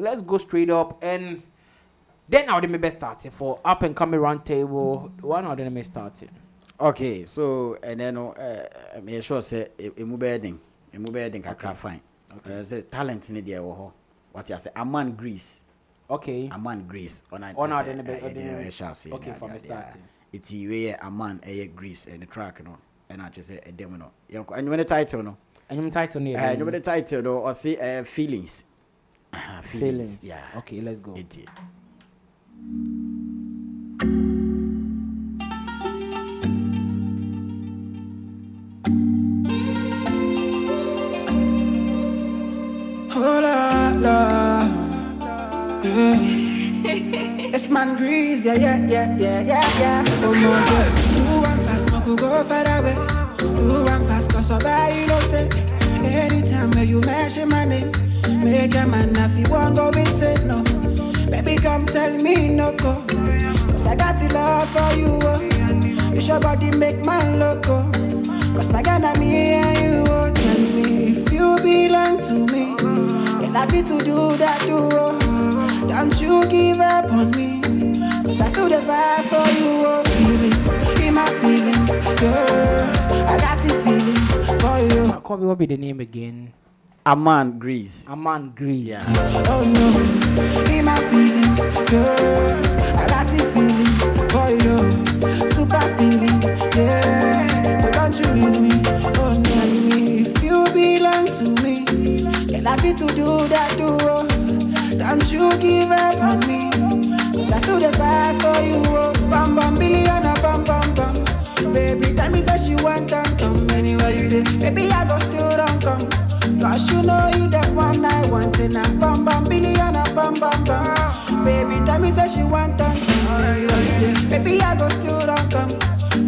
let's go straight up and then the maybe starting for up and coming round table. Why not then starting? Okay, so and then uh, I'm sure say emu bedding, emu bedding kakra fine. Okay. Uh, say talent in the wo What you say? Aman Greece. Okay. Aman Greece. On a on a then be Okay, from starting. It's we Aman a Greece and the track no. And I just say a demo no. And when the title no. And your title no. Uh, the title no. Or say uh, feelings. Uh, feelings. feelings. Yeah. Okay, let's go. It, Oh la la, yeah. it's man grease, yeah yeah yeah yeah yeah yeah. Oh no, yeah. Do one fast, no could go far away. Do one fast, cause I buy you no say. Anytime when you mention my name, make a man if you want go, we say no. Baby, come tell me no go. Cause I got the love for you. Oh. This your body make man loco. Cause my gun me and you. Oh. Tell me if you belong to me. And I fit to do that too. Oh. Don't you give up on me. Cause I still the fight for you. Oh. Feelings, in my feelings, girl. I got the feelings for you. Kobe, what be the name again? Aman Greece. Aman Greece. Yeah. Oh no, in my feelings, girl. I got the feelings for you. Super feeling, yeah. So don't you leave me. Oh, tell me if you belong to me. Can I be to do that too? Don't you give up on me. Cause I still the fight for you. Oh. Bam bam billion, bam bam bam. Baby, tell me say she want come come anywhere you did. Baby, I go still run come. Cause you know you that one I want in a bam bam billion a bam bam bam. Baby, tell me say she want you. Baby, I go still run come.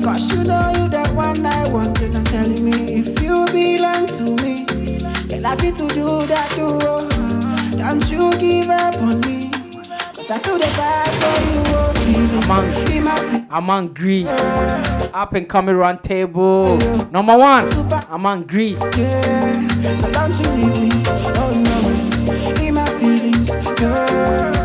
Cause you know you that one I want and I'm telling me if you belong to me, then I fit to do that too. Oh. Don't you give up on me. I still the fight for you. Oh. Among, among Greece, up and coming round table. Number one, among Greece. Yeah, so don't you leave me. Oh no, in my feelings, girl.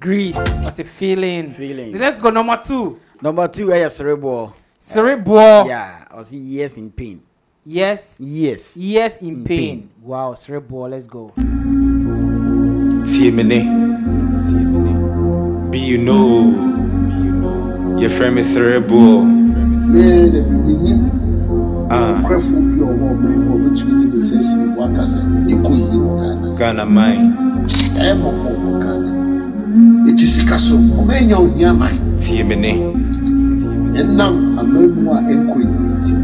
Greece. What's a feeling? Feeling. Let's go number two. Number two, eh, cerebral. Cerebral. Yeah, I see yes in pain. Yes. Yes. Yes in, In pain. pain. Wow, cerebral. Let's go. Fear me, ne. Be you know. Your friend is cerebral. bɛɛ na bibinim Ah, nkwafo bi a ɔwɔ ɔman mu a wɔbɛtumi de ne sɛsi waka sɛ yɛkɔ yie wɔ ghana sɛ Ghana mine. Ɛti sika so ɔmanya ohia man Fear me, ne. ɛnam aman mu a ɛnkɔ yie nti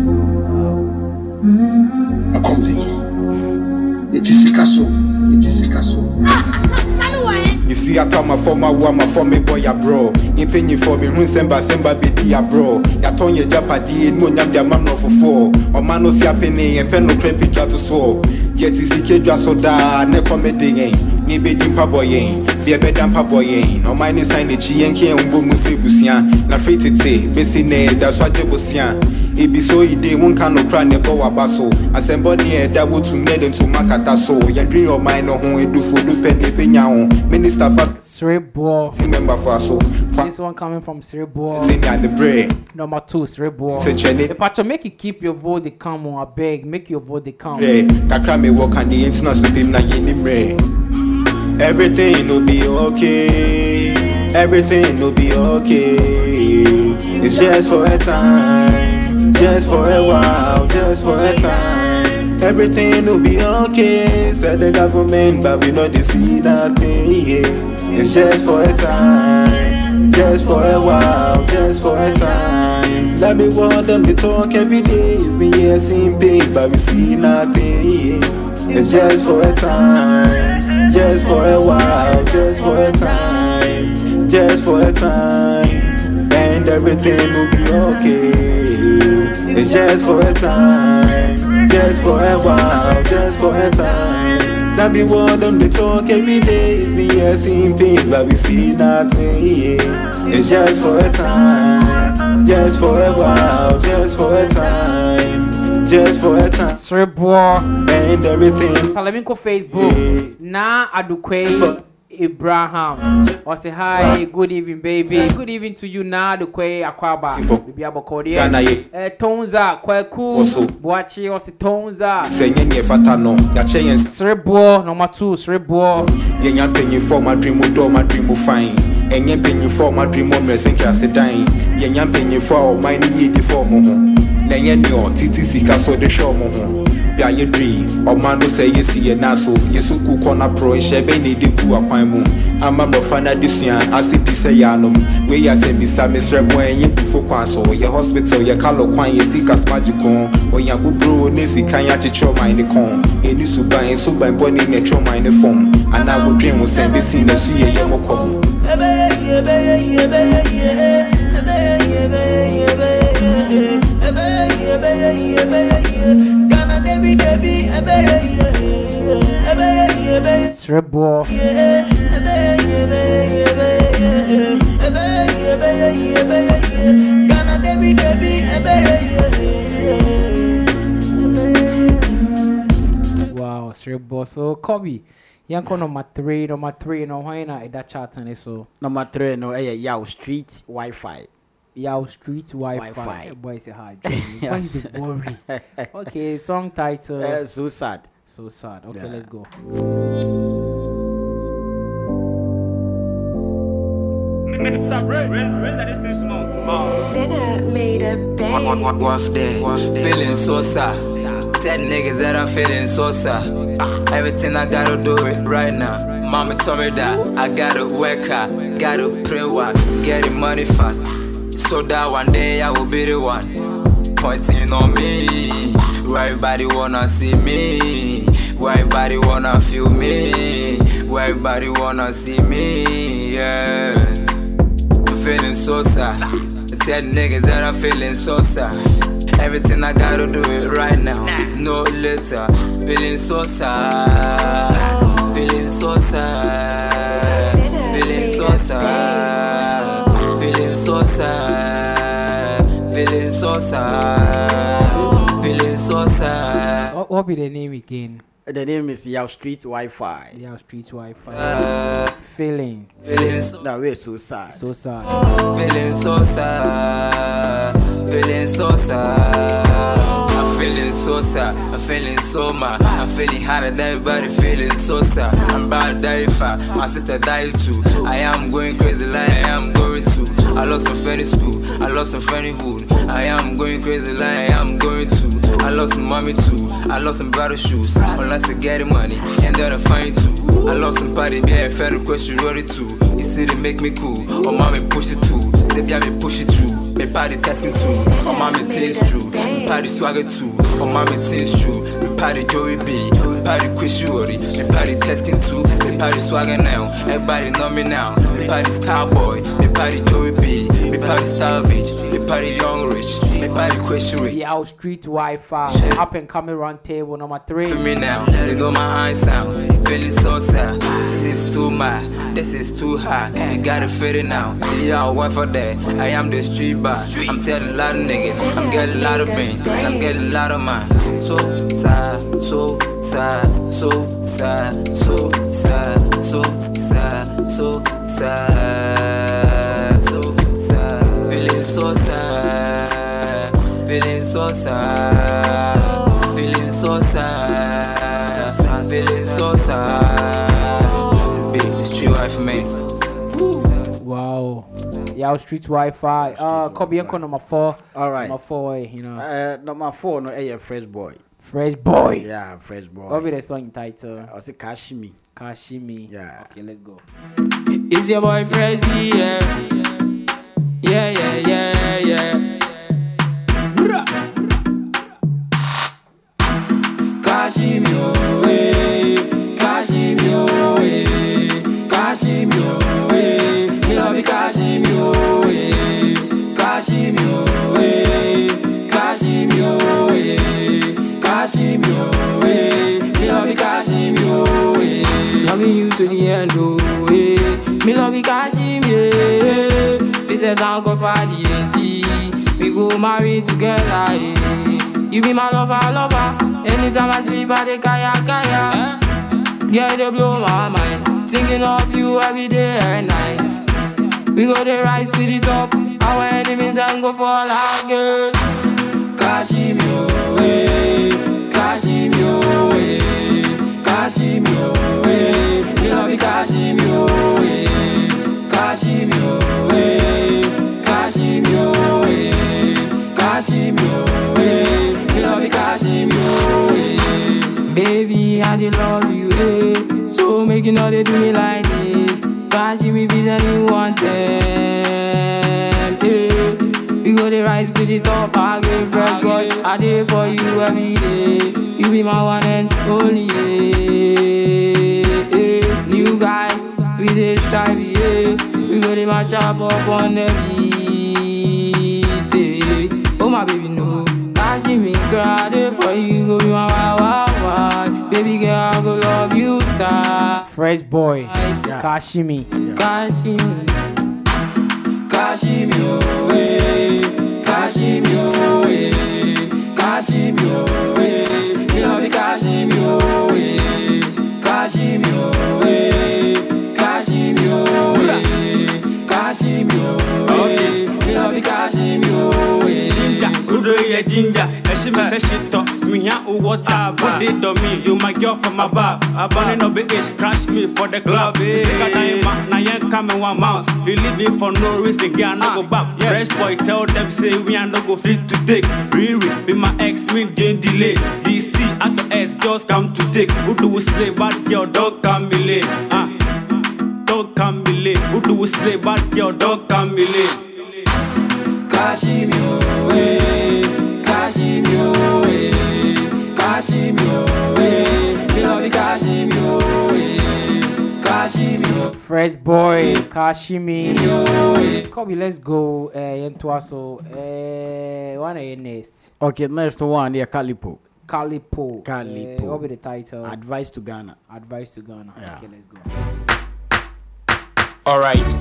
ɛkɔm yie ɛti sika so ɛti sika so You see, I told my former one, my former boy, ya bro. You pay you for me, who semba semba baby, ya bro. Ya ton ye japadi, no nyam dia man no for four. Or man no see a penny, and pen no cream picture to so. Yet is ike dwa so da, ne comedy yen. Ni be dimpa boy yen, be a bedampa boy yen. Or mine is sign the chi yen ken umbo musi busian. Na free tete, besi ne, that's what you busian. Ebi so ide won kan no kra ne bo waba so asɛmbɔ ne ɛda wotum ne de ntoma kata so yɛdwen yɛ ɔman no ho edufo du pɛ ne ebenya ho minister fa Cerebral. team member for aso kwa This one coming from Cerebral. sɛ ne ade brɛ Number two, Cerebral. sɛ kyɛ ne If I make you keep your vote, they come on. I beg, make your vote, they come. brɛ kakra me wɔ kan ne yɛntina so bim na yɛni mmerɛ everything will be okay. Everything will be okay. It's just for a time just for a while just for a time. Everything will be okay. Said the government but we they see nothing yeah. it's just for a time just for a while just for a time. Let me want them to talk every day. It's been years in pain but we see nothing yeah. It's just for a time, just for a while, just for a time, just for a time. And everything will be okay. It's just for a time, just for a while, just for a time. That be what on the talk every day. It's been seeing things, but we see nothing. It's just for a time, just for a while, just for a time, just for a time, Sreboa. and everything. Salaminko Facebook. Na Adukwe Abraham. Or say hi, good evening, baby. Good evening to you, Na Adukwe Akwaba. Bibi Abokodi. Ghana ye. Eh, Tonza, Kweku. Oso. Boachi, or say Tonza. sɛ nyɛ neɛ fata no yɛakyɛ yɛn Sreboa, number two, Sreboa. yɛnya mpanyimfoɔ ɔmadwen mu dɔ ɔmadwen mu fan ɛnyɛ mpanyimfoɔ ɔmadwen mu mmerɛsɛ nkrase dan yɛnya mpanyimfoɔ a ɔman no yie di fɔ ɔmo ho na ɛnyɛ neɛ ɔtete sika so de hwɛ ɔmo ho bia yɛ dwee ɔman no sɛ yɛsi yɛ na so yɛso ku kɔ na porɔ nhyɛ bɛn na ɛde gu akwan mu ama mmɔfra no adesua ase pi sɛ yɛanom wei yɛ asɛm bisa mesrɛ mo ɛnyɛ bufo kwan so yɛ hospital yɛ kalo kwan yɛ sika smagye kɔn ɔnya bobro ne sika yɛ akyekyerɛ ɔman ne kɔn ɛni suban suban bɔne ne ɛtwe ɔman ne fam anaa wodwen ho sɛ bɛsi na so yɛ yɛ ebe Srebo Wow Srebo so Kobe yɛnkɔ number three number three no hwan na ɛda chat and so number three no ɛyɛ yaw street Wi-Fi. Yao Street Wi-Fi. Wi-Fi. Boy, say hi. Johnny. Why you dey worry? Okay, song title. Uh, so sad. so sad. Okay, Yeah. let's go. Sinner made a bang. What's that? Feeling so sad. Tell niggas that I'm feeling so sad. Everything I gotta do it right now. Mama told me that I gotta work hard, gotta pray hard, getting money fast. So that one day I will be the one pointing on me. Where everybody wanna see me, where everybody wanna feel me, where everybody wanna see me. Yeah. I'm feeling so sad. Tell niggas that I'm feeling so sad. Everything I gotta do it right now, no later. Feeling so sad, feeling so sad, feeling so sad, sad, feeling so sad, feeling so sad. What, what be the name again? The name is Yao Street Wi-Fi. Yao Street Wi-Fi. Uh, Feeling feeling so Now we're so sad. so sad. Feeling so sad, feeling so sad. I'm feeling so sad, I'm feeling so mad. I'm feeling harder than everybody, feeling so sad. I'm about to die if I, my sister died too. I am going crazy like I am going to. I lost some friend in school, I lost some friend in hood. I am going crazy like I am going to. I lost some mommy too, I lost some brother shoes. Unless I get the money, and then I find two. I lost some party, be a fair request, you it too. You see, they make me cool, or mommy push it too. They be me push it through. Me party tasking too, or mommy taste true. Party swagger too, or oh, mommy taste true. Me party Joey B, me party Chris Shuri. Me party tasking too, me party swagger now. Everybody know me now. Me party Starboy, me party Joey B, me party Starvage, me party Young Rich, me party Chris Shuri. Yao Street Wi-Fi. Up and coming round table number three. for me now. They know my eyes sound. Feeling so sad. This is too mad. This is too high. You gotta feel it now. Yeah, work for that. I am the street boy. I'm telling a lot of niggas. I'm getting a lot of pain. I'm getting a lot of mine. So sad, so sad, so sad, so sad, so sad, so sad. Feeling so sad. Feeling so sad. Yao Street Wi-Fi. Uh, Kobe Yanko number four. All right. Number four, you know. Uh, number four no ɛyɛ Fresh Boy. Fresh boy. Yeah, Fresh What be Boy. the song title? I say Kashimi. Kashimi. Yeah. Okay, let's go. It's your boy Fresh B, yeah. Yeah, yeah, yeah, yeah. Oh, yeah. Me love you, Kashim, yeah. This is our God for the 80. We go marry together, yeah. You be my lover, lover. Anytime I sleep, I dey kaya, kaya. Girl, they blow my mind. Thinking of you every day and night. We go the rise to the top. Our enemies then go fall again. Eh. Kashimio, eh. Kashimio, eh. You love me, Kashimio, eh. Kashimio, eh. Kashimio, eh. Kashimio, eh. You love me, Kashimio, eh. Baby, I dey love you, eh. So make you know they do me like this. Kashimi be the new one, them, eh. We go the rise to the top, I get fresh boy. I dey for you every day. You be my one and only, eh. The match up on eh. Oh my baby, no. Catching me, girl, I dey for you, go be my wife, wife. Baby girl, I go love you. Fresh boy, Kashimi. Kashimi, Kashimi, oh, eh. Kashimi, oh, eh. Kashimi, oh, eh. You love me, Kashimi, oh, eh. Kashimi, oh, eh. Kashimi, oh, eh. Kashimi, oh, eh. You love me, Kashimi, oh, eh. Ginger, Udo yeah ginger. And she me say she talk me here who water. Put it on me, you my girl from above. I burning up it is crash me for the club. Sick of dying man, now you come in one mouth. You leave me for no reason, girl, no go back. Fresh boy tell them say we are no go fit to take. Riri, be my ex, me gain delay. DC at the S, girls come to take. Who do slay, bad girl, dog come me late. Ah, dog come me late. Who do slay, bad girl, dog come me late. Kashimio, eh. Kashimio, eh. Kashimio, eh. You love me, Kashimio, eh. Kashimio, Fresh boy, Kashimi. Kobe, let's go. Uh, into so. Uh, one of next. Okay, next one, yeah, Calipo. Calipo. Calipo. Uh, what be the title? Advice to Ghana. Advice to Ghana. Yeah. Okay, let's go. Alright.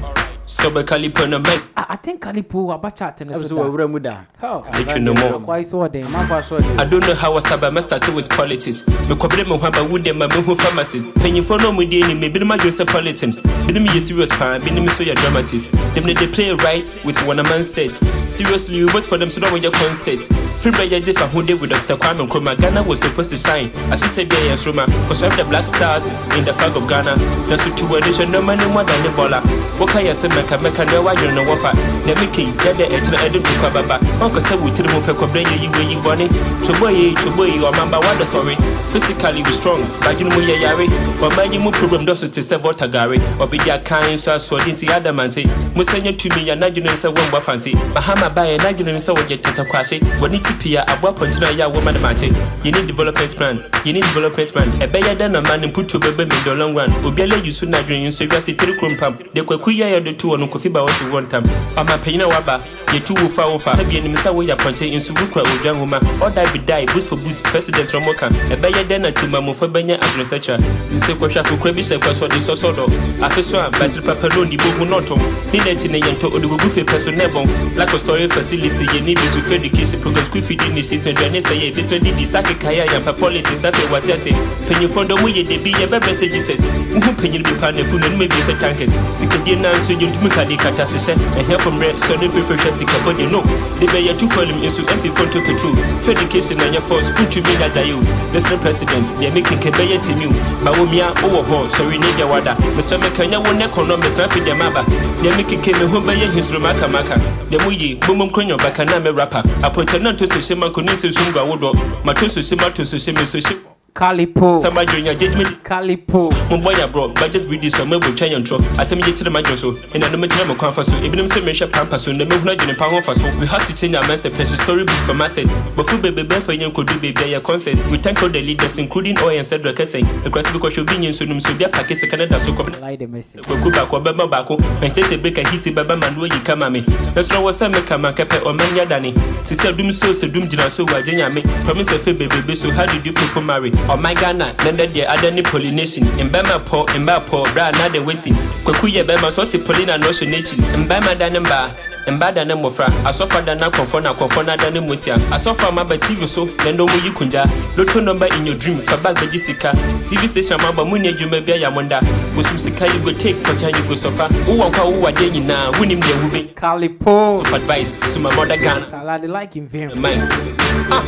So be Calipo no make I, I think Calipo about chatting. Ɛbi so wɔwura mu da. How? Between no more. Why so then? Mamfa so de. I don't know how I started, but I started with politics. Me kwabere me hwa ba wude ma me hu pharmacies. Penyimfo no mu die ni me bi ma jose politics. Bi me ye serious pan, bi me so ya dramatists. Them they play right with one a man said. Seriously, you vote for them so that when your concert. Free your Jeff who did with Dr. Kwame Nkrumah. Ghana was supposed to shine. As she said there, yes, Roma. Cause the black stars in the flag of Ghana. Two edition, no money more than the baller. What can you say, Meka Meka, no, I don't know. Never king, yeah, the edge, I don't do Kababa. Uncle said we tell him, Pekka, bring you, you, you, bonnie. Choboy, Choboy, or Mamba, what the sorry. Physically, we strong, but you know, yeah, yari. But man, you move problem, does it say what a gary. Or be their kind, so I saw it in the other man say. Musanya to me, and I didn't say one fancy. Bahama by and I didn't say what you take a quasi. When it's Pia, a weapon to ya woman match. You need development plan. You need development plan. A better than a man and put to baby in the long run. Obiala, you soon not drink, so you see three crump pump. The Kwakuya, the two on Kofiba was one time. I'm a paying waba. You two will fall for having him so way upon say in Subukwa with young woman. Or die be die, boost for boots, President Romoka. A better than a two mamma for Benya Agnosacha. In Sequasha, who crabbish a question is so solo. After so, Battle Papaloni, Bogu Noto. Nina Tina to the Buffet Personable. Like a story facility, you need to feed the kiss progress quick feeding the season. Johnny say, this will be Saki Kaya and Papolitis. I feel what I say. Penny for the way they be a better messages. Who penny be pan and food and maybe a tankers. Sikadian answer you to make a decatassis and help from red, so they prefer Jessica for the no. Two volume into empty front of the true. Fedication and your force, put to me that you. Mr. President, they're making Kebaya to you. Maumia, oh, sorry, Nadia Wada. Mr. Mekanya won't economics, not for the maba. They're making Kemi Humba his Rumaka Maka. The Muyi, Bumum Kronyo Bakaname rapper. A potential to Sima Kunisi Sunga Wodo. Matusu Sima to Sushimi Sushi. Calipo. Somebody doing your judgment. Calipo. Mo boy bro, budget ready so me butwa yan tro. Asem ye tire majo so. And no me tire mo kwan fa so. Ebinim se me hwe pampa so. Na me huna gene pa ho fa so. We have to change our mindset. Pressure story book from asset. But fu bebe be fa yan kodu bebe ya concert. We thank all the leaders including Oy and Cedric Kesen. The cross because should be yin so num so bia package Canada so come. Like the message. Kwaku ba ko beba ba ko. Entete be ka hiti beba man wo yi kama me. Let's know what's me kama kepe o man ya dani. Sisi dum so se dum jina so wa jenya me. Promise fe bebe be so how did you people marry? Ɔman ghana na ndɛ deɛ ada ne pollination mbɛma pɔ mba pɔ bra na de waiting. Kwaku yɛ bɛma so ɔte polina na ɔhyɛ n'akyi mbɛma da ne mbaa mba da ne mmɔfra asɔfo da na akɔmfɔ na akɔmfɔ na da ne motia asɔfo ama ba tv so na ndɔ mu yi kungya loto number in your dream fa bag bɛgye sika tv station ma ba mu ne adwuma bi ayɛ mo nda bosum sika you go take kɔkya you go sɔfa wowɔ nkɔ a wowɔ adeɛ nyinaa wonim deɛ wobɛ Calipo. of advice to my mother ghana. They like him very man ah,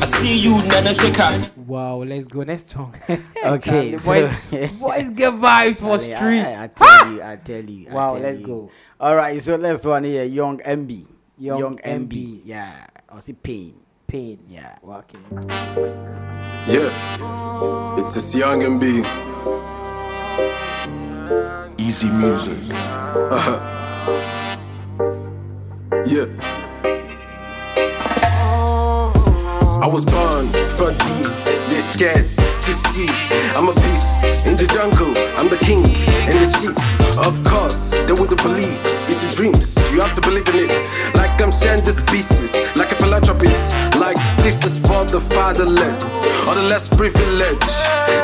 i see you nana shaker Wow, let's go next song. Okay, Charlie, so- boys, boys get vibes for street. I, I tell you, I tell you. I Wow, tell let's you. go. All right, so next one here, Young MB. Young MB. MB. Yeah, I see pain. Pain. Yeah. Okay. Yeah, it is this Young MB. Easy music. Uh-huh. Yeah. I was born for these, They're scared to see. I'm a beast in the jungle, I'm the king in the sheep. Of course, they wouldn't believe it's your dreams. You have to believe in it. Like I'm sharing the species, like a philanthropist. Like this is for the fatherless or the less privileged.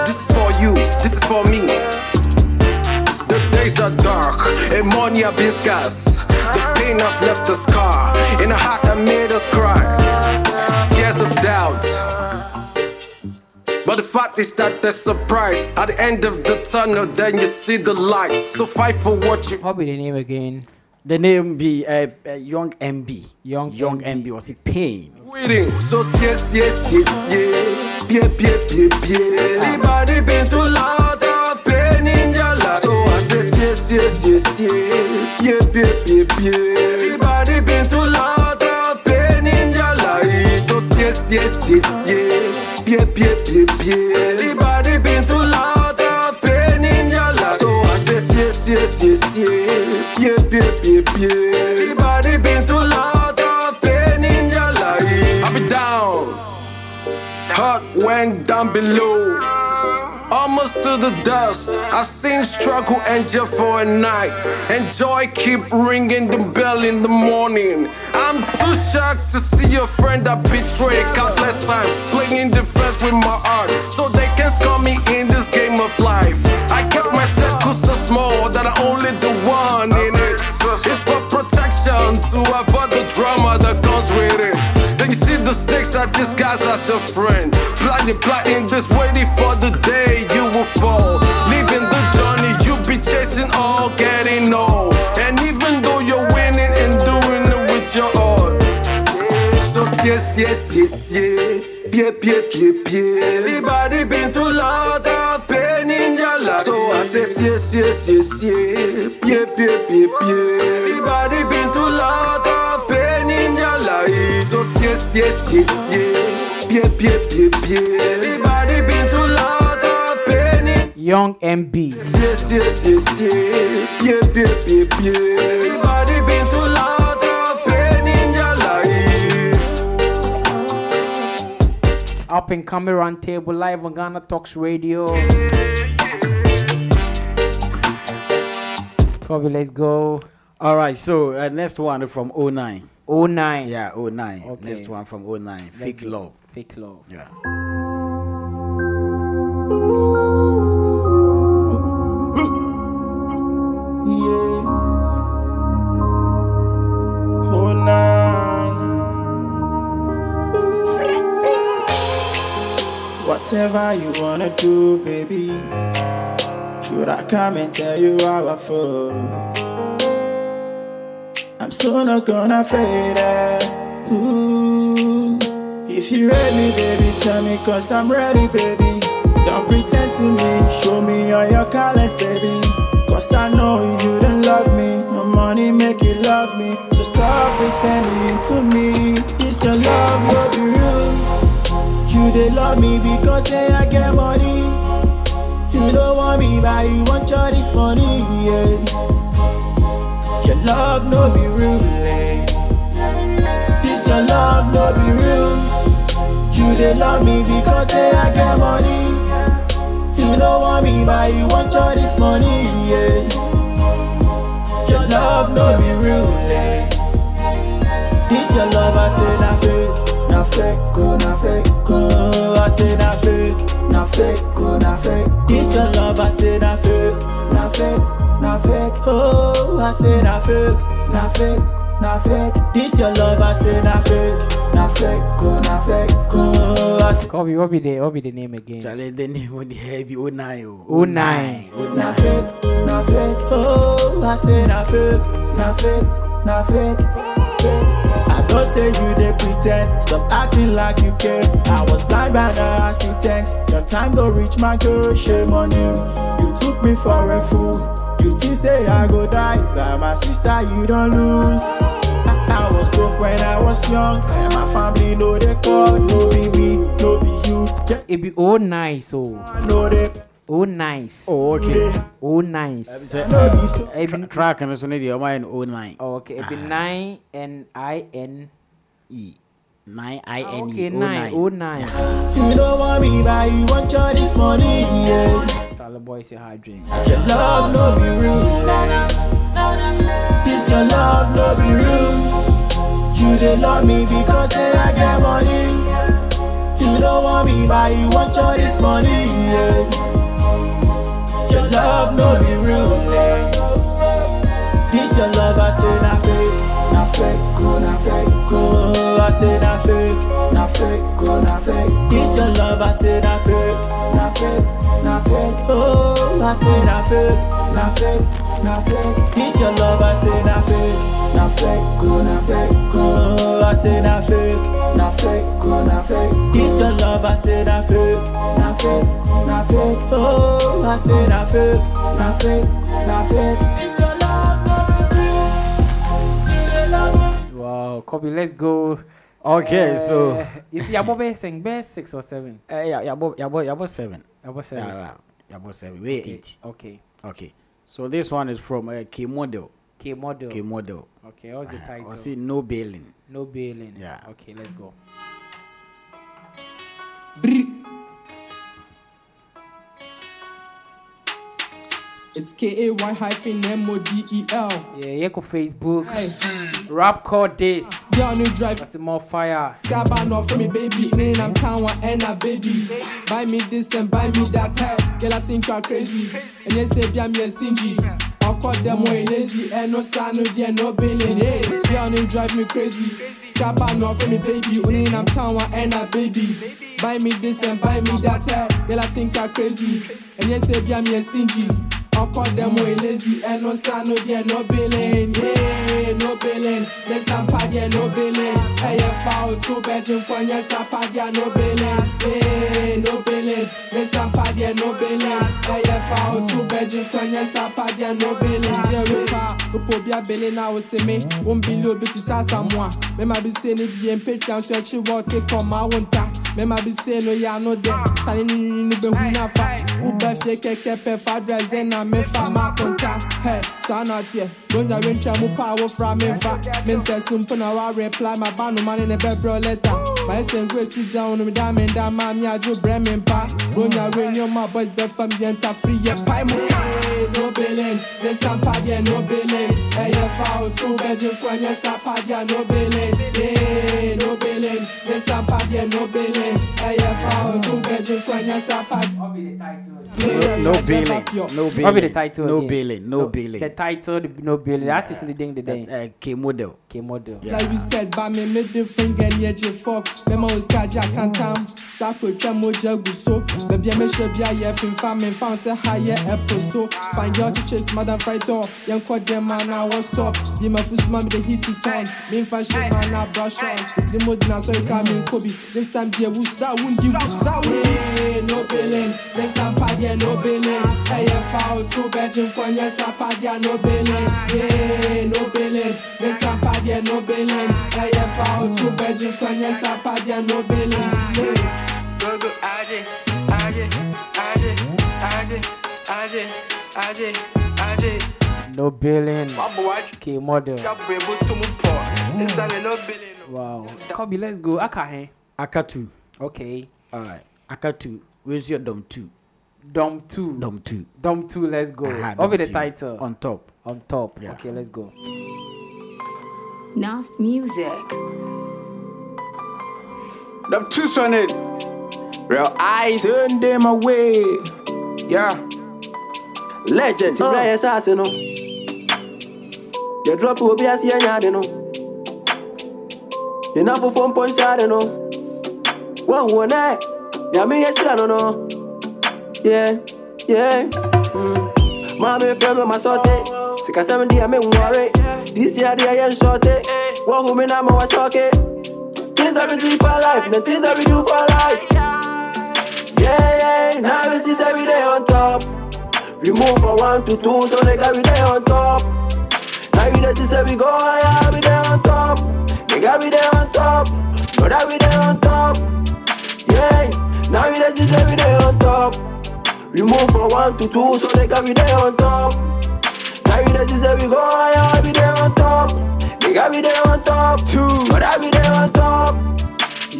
This is for you, this is for me. The days are dark and money have been scarce. The pain have left a scar in a heart that made us cry. But the fact is that there's surprise at the end of the tunnel, then you see the light. So fight for what you. What be the name again? The name be uh, uh, Young MB. Young Young MB was it pain. Waiting. So yes, yes, yes, yeah. Pie, pie, pie, pie. Everybody been through lot of pain in your life. So I says yes, yes, yes, yeah. Pie, pie, pie, pie. Everybody been through lot of pain in your life. So yes, yes, yes, yeah. Pie, pie, pie, pie. Everybody been through lot of pain in your life. So I says yes, yes, yes, yeah. Pie, pie, pie, pie. Everybody been through lot of pain in your life. I'll be down. Heart went down below. Almost to the dust. I've seen struggle endure for a night. And joy keep ringing the bell in the morning. I'm too shocked to see a friend I betrayed countless times. Playing defense with my art, So they can score me in this game of life. I kept my circle so small that I only the one in it. It's for protection to avoid the drama that comes with it. The stakes I disguise as your friend. Blinding, blinding, just waiting for the day you will fall. Leaving the journey you be chasing, all getting old. And even though you're winning and doing it with your odds. So yes, yes, yes, yeah. Pie, pie, pie, pie. Everybody been through lot of pain in your life. So I says yes, yes, yes, yeah. Pie, pie, pie, pie. Everybody been through lot of in. So yes, yes, yes, yeah. Pie, pie, pie, pie. Everybody been through lot of pain in Young MB. Yes, yes, yes, yeah. Pie, pie, pie, pie. Everybody been through lot of pain in your life. Up and coming round table live on Ghana Talks Radio. Kobe, let's go. All right, so uh, next one from 09. 09. Yeah, 09. Okay. Next one from 09. Fake go. love. Fake love. Yeah. Oh, nine. Whatever you wanna do, baby. Should I come and tell you how I feel? So not gonna fade out. Ooh. If you ready, baby, tell me, cause I'm ready, baby. Don't pretend to me, show me all your colors, baby. Cause I know you don't love me. My money make you love me. So stop pretending to me. This your love, no be real. You they love me because say I get money. You don't want me, but you want all this money, yeah. Your love no be real, eh. This your love no be real. You they love me because say I get money. You don't want me, but you want all this money, yeah. Your love no be real, eh. This your love, I say na fake, na fake, oh, na fake, oh. I say na fake, na fake, oh, na fake. This your love, I say na fake, na fake, na fake, oh. I say na fake, na fake, na fake. This your love, I say na fake, na fake, oh, na fake, oh. Kobe, what be the what be the name again? Charlie, the name of the heavy O nine oh. oh, o. O nine. na fake, na fake, oh. I say na fake, na fake, na fake, fake. I don't say you they pretend. Stop acting like you care. I was blind by now I see thanks. Your time don't reach my girl, shame on you. You took me for a fool. You think say I go die, but my sister you don't lose. I, I was broke when I was young, and my family know they call. No be me, no be you. Yeah, It be oh nice oh. know they. Oh nice. Oh, okay. Oh nice. Sɛ- No be so. It be, Track no so ne deɛ ɔma yɛ no O nine. oh, okay, it be nine and I N E. Nine I Ah, N Okay, E. O nine. nine. Oh nine. You don't want me, but you want your this money, yeah. The boy say hard drink. Your love no be rude. This your love no be rude. You they love me because say I get money. You don't want me, but you want your this money, yeah. Your love no be rude. This your love, I say na fake, na fake, oh na fake, oh. I say na fake, na fake, oh na fake. This your love, I say na fake, na fake, na fake. Oh, I say na fake, na fake, na fake. This your love, I say na fake, na fake, go na fake, go. Oh, I say na fake, na fake, go na fake. This your love, I say na fake, na fake, na fake. Oh, I say na fake, na fake, na fake. This your love, baby. Wow, copy. Let's go. Okay, so Uh, you see, Yabo Bear sing best six or seven. eh, yeah, yabo yabo yabo seven. Yabo seven. Yeah, yeah, yabo seven. We okay. eight. Okay. Okay. So this one is from uh, K model. K model. K model. Okay, what's the I title? see no bailing. No bailing. Yeah. Okay, let's go. It's K A Y hyphen M O D E L. Yeah, yeah, go Facebook. Hey, Rap code this. girl, new drive. That's more fire. Scabba no for me, baby. Name I'm town and a baby. Buy me this and buy me that. Hey, girl, I think you're crazy. And you say, I'm your stingy. I'll call them way lazy. And no sign, no dear, no billing. Hey, girl, new drive me crazy. Scabba no for me, baby. Name I'm town and a baby. Buy me this and buy me that. Hey, girl, I think you're crazy. And you say, I'm your stingy. I'll call them way lazy and no sign, no yeah, no billing, yeah, no billing. This time pad, yeah, no billing. Hey, yeah, foul, oh, two bedroom, when yes, I pad, yeah, no billing, yeah, no billing. This time pad, yeah, no billing. Hey, yeah, foul, oh, two bedroom, when yes, I pad, yeah, no billing. Yeah, we pa, upo bia billing, I will say me, one billion bit is as someone. Me ma be saying if you ain't Patreon, so you will take on my one time. Me ma be saying no, yeah, no, there. Tani ni ni ni huna fa. Ube fie keke pe fa dress, then I me fa ma konta. Hey, sa na tie. Ronya rentra mu pa wo fra me fa. Me nte simple na wa reply my banu man in a bebro letter. My sen go si down no me da me da ma mi ajo bre me pa. Ronya renyo my boys be fam yenta free ye pai mu ka. No billing. This time pad yeah, no billing. Hey, yeah, foul two bedroom when yes I pad yeah, no billing. No billing. This time pad no billing. Hey, yeah, foul two bedroom when yes I pad. No, no bailing. No bailing. What be the title? No again? bailing. No bailing. The title, the no bailing. The artist leading the day. Uh, Kay Model. Kay Model. Like we said, by me middle finger near J fuck. Memo is kaja can't come. Sako chamo jagu so. Baby, I make sure be a year from family found say higher apple so. Find your chase, madam fight door. Young quad them man, now what's up? Be my first mom, the heat is on. Me fan shit man, now brush on. It's the mud now, so you come in Kobe. This time, dear, who's out? Wound you, who's out? No billing. This time, pad, yeah, hmm. no billing. Hey, yeah, foul, two bedroom, one, yes, I pad, yeah, no billing. Yeah, no billing. This time, pad, yeah, no billing. Hey, yeah, foul, two bedroom, one, yes, I yeah, no billing. Go go Aje, Aje, Aje, Aje, Aje, Aje, Aje. No bailing. Babu. Kay Model. Shabu ebo tumu po. This time no billing. Wow. Kobe, let's go. Akahe. Eh? Akatu. Okay. Alright. Aka Akatu. Where's your dom two? Dom 2. Dom two. Dom 2, let's go. Aha, What be the two. title? On top. On top. Yeah. Okay, let's go. Naf's music. them two on it. Real eyes. Turn them away. Yeah. Legend. Ti bẹ̀rẹ̀ ṣáàṣì nù. Yẹ drop obi àti ẹ̀yà àdì nù. Yẹ náà fúnfún mpọ̀ nṣẹ́ àdì nù. Wọ́n wọ̀ náà. Yàmi yẹ ṣíra nù nù. Yeah, yeah. Mm. Maame fẹ́ mi ma sọ́tẹ̀. Sikasẹ́mi di àmì nwọ́rẹ́. Dìísí adìyẹ yẹn ń ṣọ́tẹ̀. Wọ́n hu mi náà mọ̀ wá ṣọ́kẹ́. Things that we do for life, the things that we do for life. Yeah, yeah, now it is every day on top. We move from one to two, so nigga we day on top. Now you just say we go higher, we day on top. Nigga we day on top, brother we day on top. Yeah, now you just say we day on top. We move from one to two, so nigga we day on top. Now you just say we go higher, we day on top. Nigga we day on top, two, brother we day on top.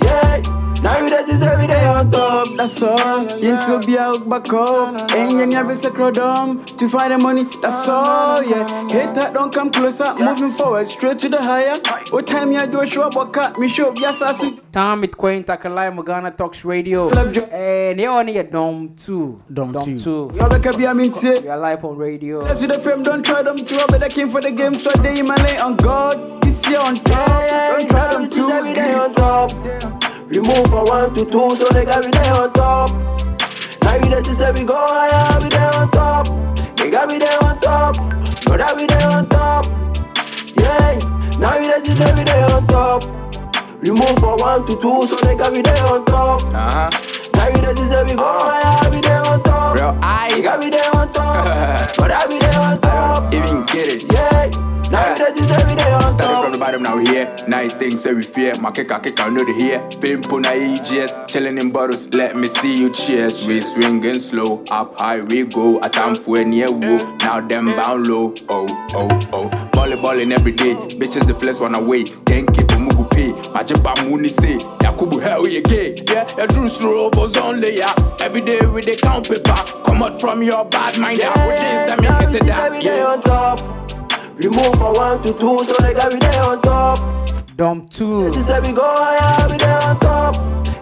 Yeah, now you just say we day on top. That's all. Into be out back up. And you never say crowdom to find the money. That's all. Yeah. Hate that don't come closer. Moving forward, straight to the higher. What time you do a show about cut? Me show yes I see. Tom it Queen Takalai Magana Talks Radio. And you only a Dom 2. Dom 2. 2. You better be a mint We are live on radio. Let's see the fame, don't try them too. I better came for the game, so they in my lane on God. This year on top. Don't try them It is every day on top. We move from one to two, so nigga we day on top. Now you just say we go higher, we day on top. Nigga we day on top, brother we day on top. Yeah, now you just say we day on top. We move from one to two, so nigga we day on top. Uh-huh. Now you just say we go higher, we day on top. Real eyes. Nigga we day on top, brother we day on top. Even get it. Yeah, now you just say we day on Started top. from the bottom, now we here. Nine things say we fear. My kick, I kick, I know the here. Pimple na EGS. Chilling in bottles, let me see you cheers. We swinging slow, up high we go. A time for near woo. Mm. Now them mm. bound low. Oh, oh, oh. Volley balling every day. Oh. Bitches the flesh one away. Thank you for Mugu pay. Majiba Muni say. Yakubu hell you gay. Yeah, your true slow was only yeah. Every day with the count paper. Come out from your bad mind. Yeah, this, I mean, get it Every that. day Yeah. We move from one to two, so nigga we day on top. Dom 2. She said we go higher, we day on top.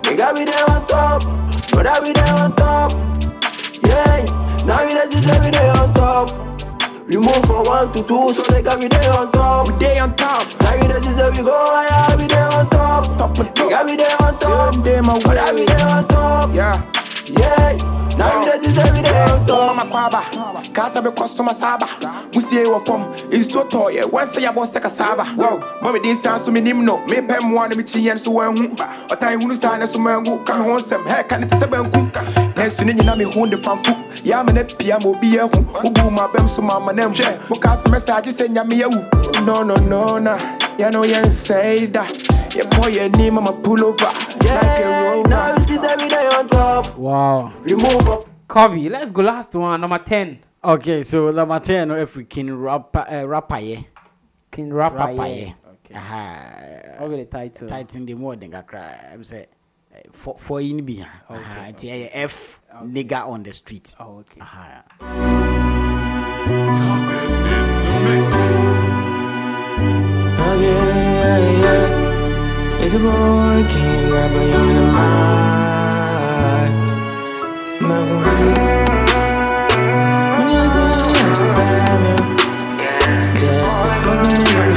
Nigga we day on top, brother we day on top. Yeah, now we just say we day on top. We move from one to two, so nigga we day on top. We day on top. Now we just say we go higher, we day on top. Top and top. Nigga we day on top, Same day, my brother we way. day on top. Yeah. Yeah, now we just say we day. Mama kwaba, kasa be customer saba. Musie wa form, is so toy. One say about seka saba. Wow, mommy din sounds to me nimno. Me pem one me chi and so one hu. O tai hunu sana so mangu ka hon sem. He kan it se banku. Nesu ni nyina me hu de famfu. Ya me ne pia mo bi e hu. Ubu ma bem so mama nem. Mo kasa message say nya me ya wu. No no no na. Ya no yen say that. Yeah boy, yeah, name I'ma pull over like a Yeah, rover. now we just say we day on top. Wow. We move up. Kobe, let's go last one. Number 10. Okay, so the matter no African rapper uh, rapper yeah. King Rapper. Rapper yeah. yeah. Aha. What the title? Titan the more than cry. I'm say eh, for for in be. Aha. It's a F nigga on the street. Oh, okay. Aha. Oh yeah, yeah, yeah. It's a boy, King Rapper, you in the mind. Malcolm Beats. When you say baby, just a fucking nigga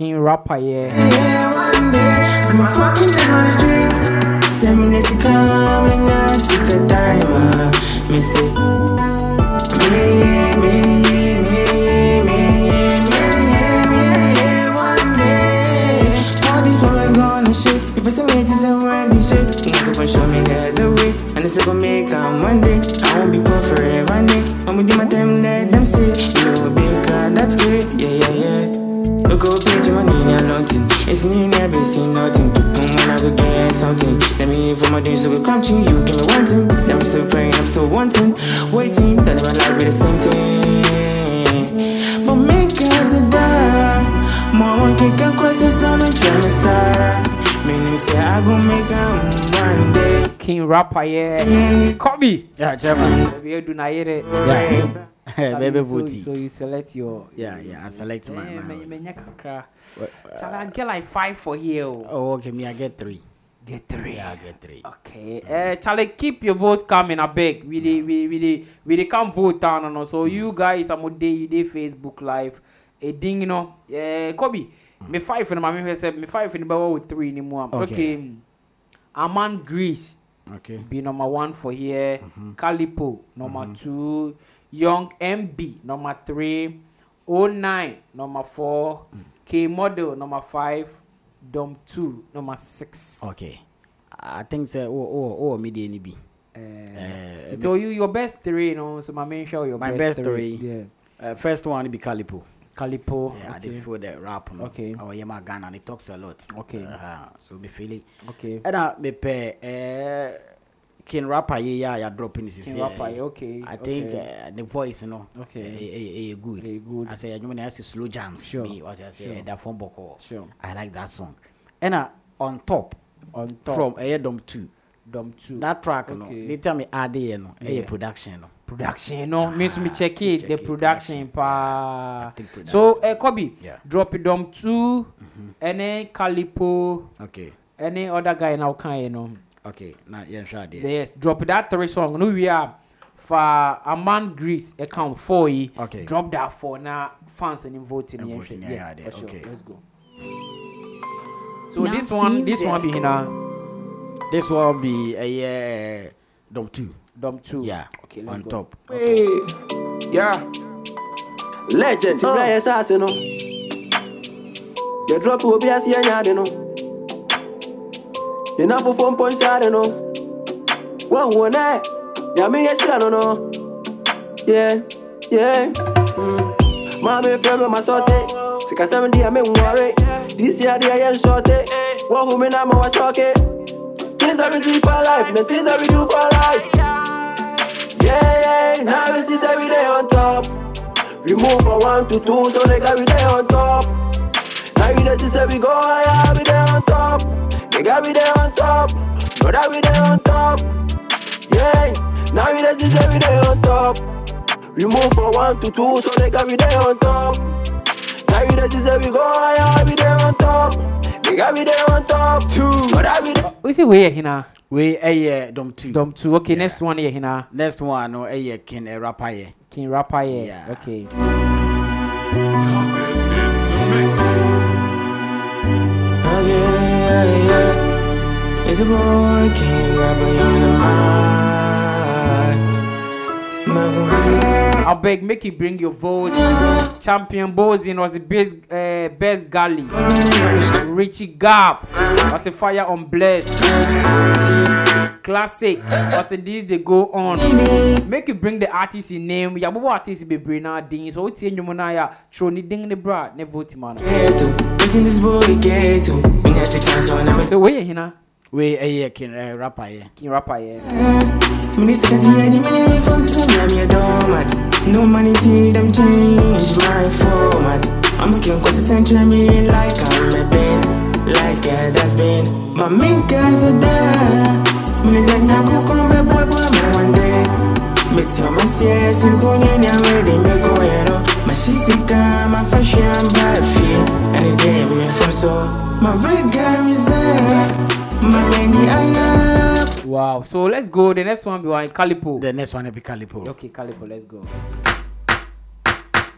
say rapper, yeah. Yeah, one day, fucking one day. Gonna show me the way. And it's gonna make one day. I won't be poor forever. I'm with my time, It's me never seen nothing. And when I go get something, let me for my dreams to go come to You give me one thing, let me still praying, I'm still wanting, waiting. That never like me the same thing. But make us a die. Mama kick a question, some and tell me sorry. Me name say I go make 'em one day. King rapper, yeah. Kobe. Yeah, Chairman. Baby, do not hear it. Yeah. Baby so- booty. So you select your. Yeah, yeah, I select my- Eh, my- me- me nya kakra. What, Shall I get like five for here? oh? Oh, okay, me, I get three. Get three. Yeah, get three. Okay. Uh, Charlie, keep your vote coming. I beg. We dey, we we we dey come vote down no. So you guys, I'm day you Facebook live. A ding, you know. Uh, Kobe. Me five in my me say me five in the with three in more. Okay. Okay. Aman Greece. Okay. Be number one for here. Calipo number two. Young MB number three. 09 number four. K Model number five. Dom two number six. Okay. I think say oh oh oh me dey ni bi. Uh, so you your best three, you know. So my main show your my best, best three. Yeah. Uh, first one be Calipo. Calipo. Yeah, okay. did feel the rap. No? Okay. Our Yama Ghana and he talks a lot. Okay. Uh, so me feel it. Okay. And I me pay uh King rapper yeah yeah dropping this King Rapper, yeah, okay, I think okay. uh, the voice you know. Okay. Eh, eh, eh, good. Eh, good. I say you know I see slow jams. Sure. Me, what I say Sure. that phone boko. Sure. I like that song. And uh, on top. On top. From Air Dom 2. Dom 2. That track, no. Okay. They tell me add it, no. Yeah. Yeah. production, no. Production, no. Means me check it. The production, pa. production. So, uh, Kobe, Yeah. drop it Dom 2, any Calipo, Okay. any other guy now can, you know. Okay. Now, yeah, sure. There. Yes, drop that three song. No, we are for a man Greece account four. ye. Okay. Drop that for now. Fans and yeah, voting, shit. yeah, for sure. Okay. Let's go. So Now this one, this one be here. This will be a yeah, Dom 2. Dom 2. Yeah. Okay, let's on go. top. Hey, yeah. Legend, ti bra yɛ saase no. Yɛ drop obi ase yɛ nyaade no. Yɛ nafofo mpo nsaade no. Wɔn wɔn nɛ, nyame yɛ hyira no no. Yeah, yeah. Mm. Maame fɛ mi ma sɔte, sikasɛm di ɛmi nwɔre. Disi adeɛ yɛ nsɔte, wɔn hu mi na ma wɔ sɔke. Things that we do for life, the things that we do for life. Yeah, yeah, now we see every day on top. We move from one to two, so they got we there on top. Now we just say we go higher, we there on top. They got we there on top, but now we there on top. Yeah, now we just say we there on top. We move from one to two, so they got we there on top. Now we just say we go higher, we there on top. They got we there on top. Two, but now we there. We see where here We a yeah, Dom 2. Dom 2. Okay, next one here here. Next one, no, a yeah, King a rapper, yeah. King rapper yeah. Okay. Oh It's a boy, Rapper, you on the mind. I beg, you bring your vote. Champion Bozin was the best, uh, best galley. Richie Gap was a fire on Bless. Classic was the this they go on. Make you bring the artist in name. Ya bobo artist be bring now ding. So it's in your monaya. Show ni ding the bra. Ne vote man. So where you here We a yeah, King uh, rapper, yeah. King rapper yeah. Minister can't hear the man from Tsunami, a doormat. No money till them change my format. I'm a king cause the century me like I'm a ben. Like a that's been. My main guys are there. Minister Sako come back, boy, boy, man, one day. Meet your messias, you go in your wedding, make a way, no. My shisika, my fashion, bad feel. And the day we from so. My regard is there. Wow. So let's go. The next one be one Calipo. The next one will be Calipo. Okay, Calipo. Let's go.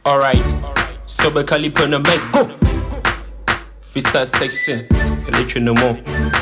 Alright. So be Calipo no make go. freestyle section, electric no more.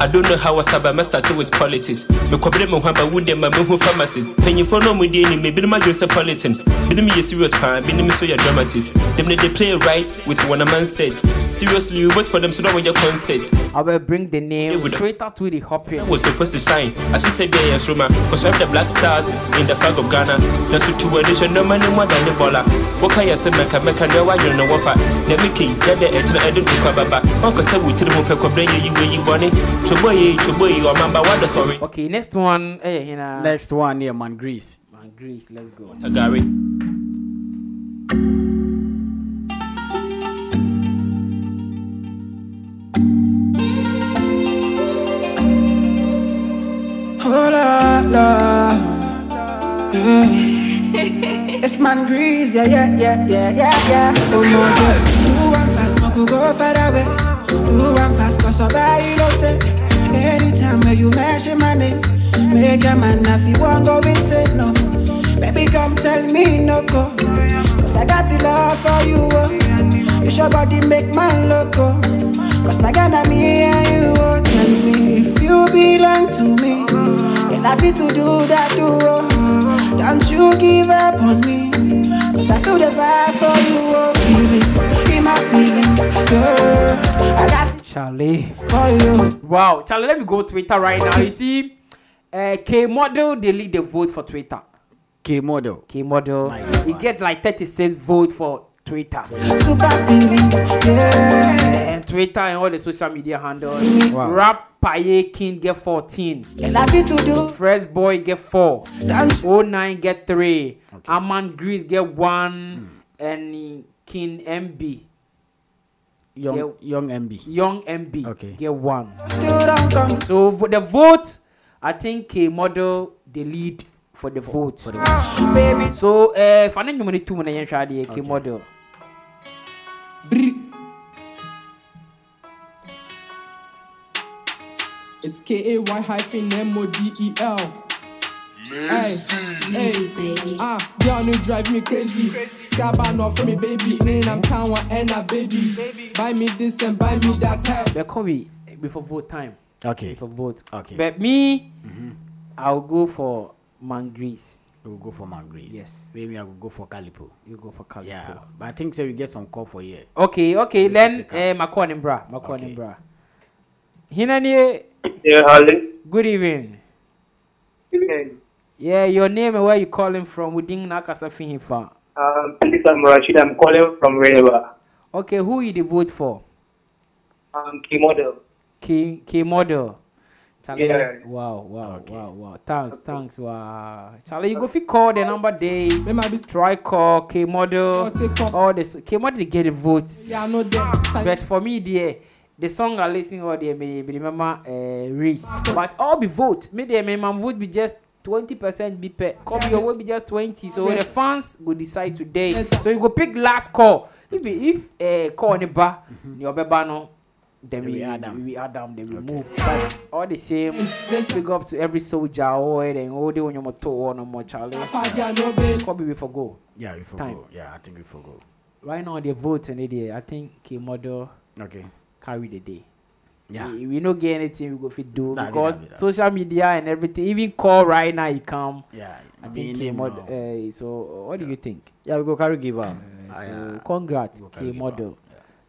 I don't know how I start, but started with politics. Me kwabere me hwaba wood dem me hu pharmacies. Penyimfo no mu dey ni me bi ma Joseph politics. Bi me serious pan, bi me so ya dramatist. Them they play right with one a man said. Seriously, you vote for them so that when your concert. I will bring the name Twitter to the hopping. That was supposed to shine. I should say there yes Roma. Cause I have the black stars in the flag of Ghana. That's to two edition no money more than the baller. What can you say meka meka no why you know what Ne miki ya the edge na edun to kwababa. Uncle say we tell mo pe kwabre you you bone. Chobo ye chobo ye or mamba what the sorry. Okay, next one. Eh, you know. Next one, yeah, man, Greece. Man, Greece. Let's go. Tagari. Oh la la. Yeah. it's man grease, yeah, yeah, yeah, yeah, yeah, yeah. Oh no, yeah. Do one fast, no go go far away. Do one fast, cause I buy you no say. Anytime when you mention my name, make a man if you want go we say no. Baby, come tell me no go. Cause I got the love for you. Oh. It's your body make man loco. Cause my Ghana, me and you. Oh. Tell me if you belong to me. Can I fit to do that too? Oh. Don't you give up on me. Cause I still the vibe for you. Oh. Feelings, in my feelings, girl. I got it Charlie. for you. Wow, Charlie, let me go Twitter right now. You see, uh, K model they lead the vote for Twitter. K model. K model. he get like 36 vote for Twitter. Super feeling, yeah. And Twitter and all the social media handles. Wow. Rap Paye King get 14. Can I fit to do? Fresh Boy get 4. 09 get 3. Aman Grease get 1. And King MB. Young, get- young MB. Young MB Okay. get 1. Still don't come. So for the vote, I think Kay Model the lead for the vote. Baby. So uh fana nyuma ne tum na yɛn hwɛ adeɛ Kay Model. It's K A Y hyphen M O D E L. Hey, hey, ah, girl, you drive me crazy. Scabba not for me, baby. Name I'm Kawa and a baby. Buy me this and buy me that. Hey. Bɛkɔ bi before vote time. Okay. Before vote. Okay. But me, I'll go for Mangrease. We'll go for Mangrease. Yes. Maybe I will go for Calipo. You go for Calipo. Yeah, but I think so. We get some call for here. Okay, okay. Then eh makɔ ne bra, makɔ ne bra. Hina nie. Yeah, Harley. Good evening. Evening. Yeah, your name and where you calling from? We didn't nakasa fihi fa. Um, please, I'm Rashid. I'm calling from Renova. Okay, who you the vote for? Um, key model. K K model. Charlie, Yeah. wow, wow, wow, wow. Thanks, thanks, wow. Charlie, you go fi call the number day. Try call K model. All this K model they get a vote. Yeah, that. But for me, the the song I listen all me remember uh, Reese. But all be vote. Me the me man vote be just. 20% be per copy your will be just 20 so the fans will decide today. So you go pick last call. If be- if uh, call ne ba your beba no then we add them. we add them then we move. But all the same big up to every soldier oh and all the on your motor or no more charlie. Copy we for go. Yeah, we forgo. Time. Yeah, I think we forgo. right now the vote and it i think k model Okay. carry the day Yeah. we, we no get anything we go fit do Nah, because nah, nah. social media and everything even call right now he come Yeah, i think k name model uh, so what do you think Yeah, we go carry give am. so congrats go k model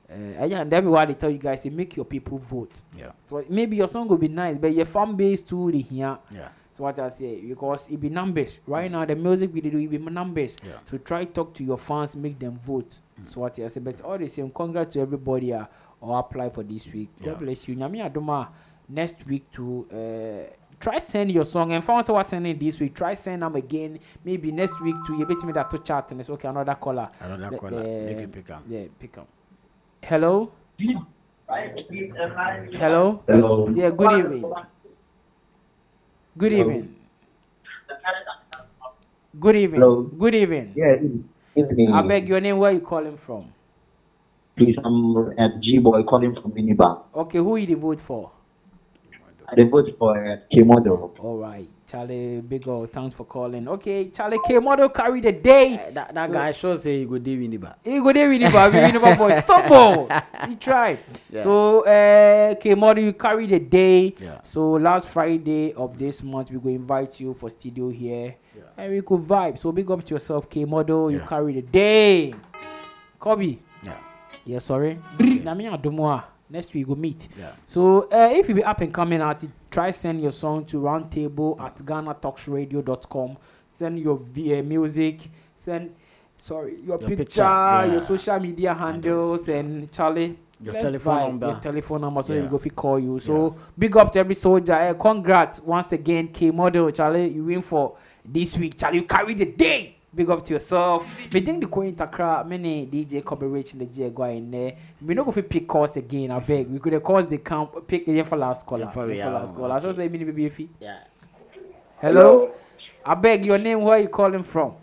uh, yeah, and that's why they tell you guys to make your people vote. Yeah. So maybe your song will be nice, but your fan base too the here. Yeah. So what I say because it be numbers right now. The music we do it be numbers. Yeah. So try talk to your fans, make them vote. So what I say, but all the same, congrats to everybody uh, or apply for this week. God Yeah. bless you. Nyami Adoma next week to uh, try send your song and fans who are sending this week. Try send them again. Maybe next week to you bet me that to chat and it's okay. Another caller. Another Le- caller. uh, Make you pick up. Yeah, pick up. Hello. Hello. Hello. Yeah. Good evening. Good Hello. evening. Good evening. Hello. Good evening. Yeah, evening. I beg your name. Where you calling from? Please, I'm at G Boy calling from Minibar. Okay, who you the vote for? I dey vote for uh, Kay Model. All right. Charlie, big ol' thanks for calling. Okay, Charlie Kay Model carry the day. that that So- guy sure say he go dey win the bar. He go there with the bar, with the boy. Stop ball. He tried. Yeah. So, uh, Kay Model, you carry the day. Yeah. So last Friday of this month, we go invite you for studio here, Yeah. and we could vibe. So big up to yourself, Kay Model. You carry the day. Kobe. Yeah. Yeah, sorry. Na me adomo a. Next week we go meet. Yeah. So uh, if you be up and coming artist, try send your song to roundtable at ghanatalksradio.com. Send your uh, music. Send sorry your, Your picture, picture, yeah. your social media handles, and Charlie. Your let's telephone number. Your telephone number so Yeah. go fi call you. So big up to every soldier. Uh, congrats once again, K model Charlie. You win for this week, Charlie. You carry the day. Big up to yourself. Me think the coin takra many DJ Kobe Rich in the J go in there. We no go fi pick calls again. I beg. We could have calls they come pick the for last caller. For- last caller. I just say mini baby fi. Yeah. Hello. I beg your name. Where you calling from?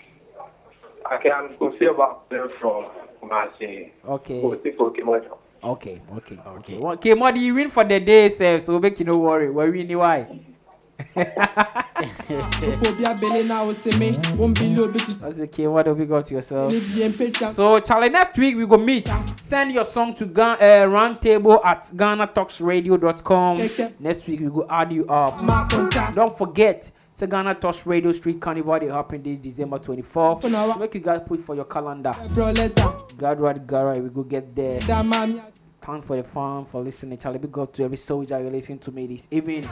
Okay, I'm Kofi about from Kumasi. Okay. Kofi for Kimojo. Okay, okay, okay. Well, okay, Modi, you win for the day, sir. So make you no worry. We're winning why? That's okay. What do we got to yourself? So, Charlie, next week we go meet. Send your song to Ga- uh, roundtable at ghanatalksradio.com. Next week we go add you up. Don't forget, it's Ghana Talks Radio Street Carnival. They happen this December 24th. So make you guys put for your calendar. Graduate Gara, we go get there. Thanks for the fun, for listening. Charlie, big up to every soldier you listen to me this evening.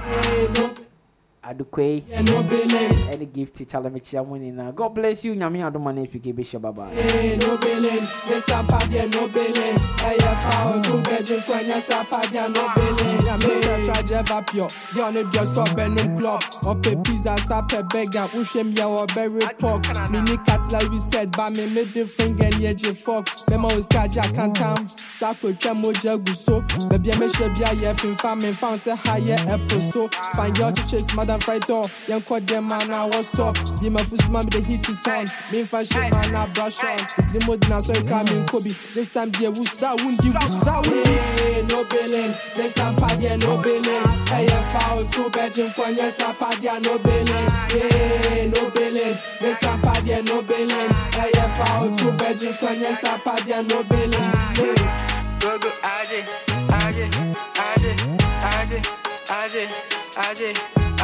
Adukwe. Yeah, no billing. Any gift to Charlie Michia winning now. God bless you. Nyami Adumane Piki Bishop. Bye bye. Hey, no billing. Mr. Padia, no billing. Hey, foul. Two bedroom, Quenya, Sapadia, no billing. Yeah, me, try Jeva Pure. You on it, just up and club. Up a pizza, sap a beggar. Ushem, ya, or berry pork. Mini cat, like we said, but me middle finger, near J fuck. Memo is Kaja, can't come. Sako, Chamo, Jaguso. Baby, I may share, yeah, fin famine, found say higher episode. Find your chase, Madam Friday. Young quad them man, now what's up? Be my first man, the heat is on. Me fan shit, man, I brush on. It's the mode now, so you come in Kobe. This time, dear, who's that? Wundi, who's that? Hey, no billing. This time, Padia, no billing. Hey, foul, two bedroom, Quanya, Sapadia, no billing. Hey, no billing. This time, Padia, no billing. Hey, foul, two bedroom, Quanya, Sapadia, no billing. Hey. Go go Aje, Aje, Aje, Aje, Aje, Aje,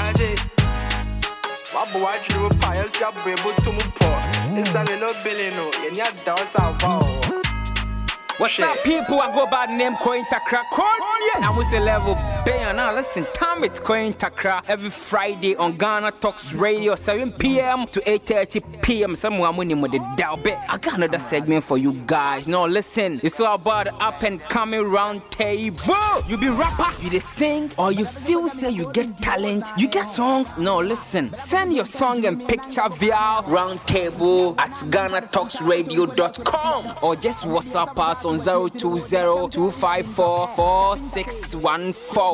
Aje. Wabo wadwiri wo pa yɛsi abo eboto mu pɔ esame no bele no yɛni ada ɔsa ava o. What's up, people? I go by the name Coin Takra. Yeah. Now what's the level? Bang, now listen, time it's Coin Takra every Friday on Ghana Talks Radio, 7 p.m. to 8:30 p.m. Someone winning with the Dow Bet. I got another segment for you guys. Now listen, it's all about up and coming round table. You be rapper, you the sing, or you feel say you get talent, you get songs. No, listen, send your song and picture via roundtable at GhanaTalksRadio.com or just WhatsApp us on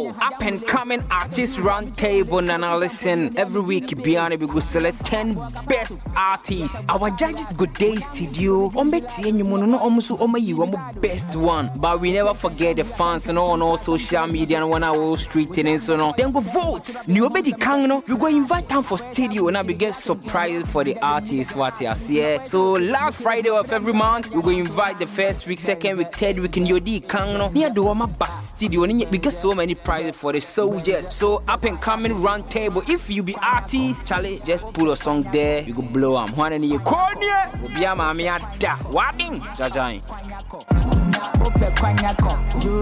020-254-4614. Up and coming artist roundtable now listen. Every week, Biana, we go select 10 best artists. Our judges go day studio. Ombeti you no almost oma you best one. But we never forget the fans and all on all social media and one our street and so on. Then go vote. New obedi kang no. We go invite them for studio and we get surprises for the artists what you see. Eh? So last Friday of every month, we go invite the first week, second week, third week in your D kang no. Near the Wama Bus Studio we get so many prizes for the soldiers. So up and coming round table. If you be artist, Charlie, just put a song there. You go blow am. One in your corner. Will be a mammy at that. Wabbing. Jajain. Eh. Ope kwanyako, you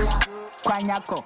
kwanyako.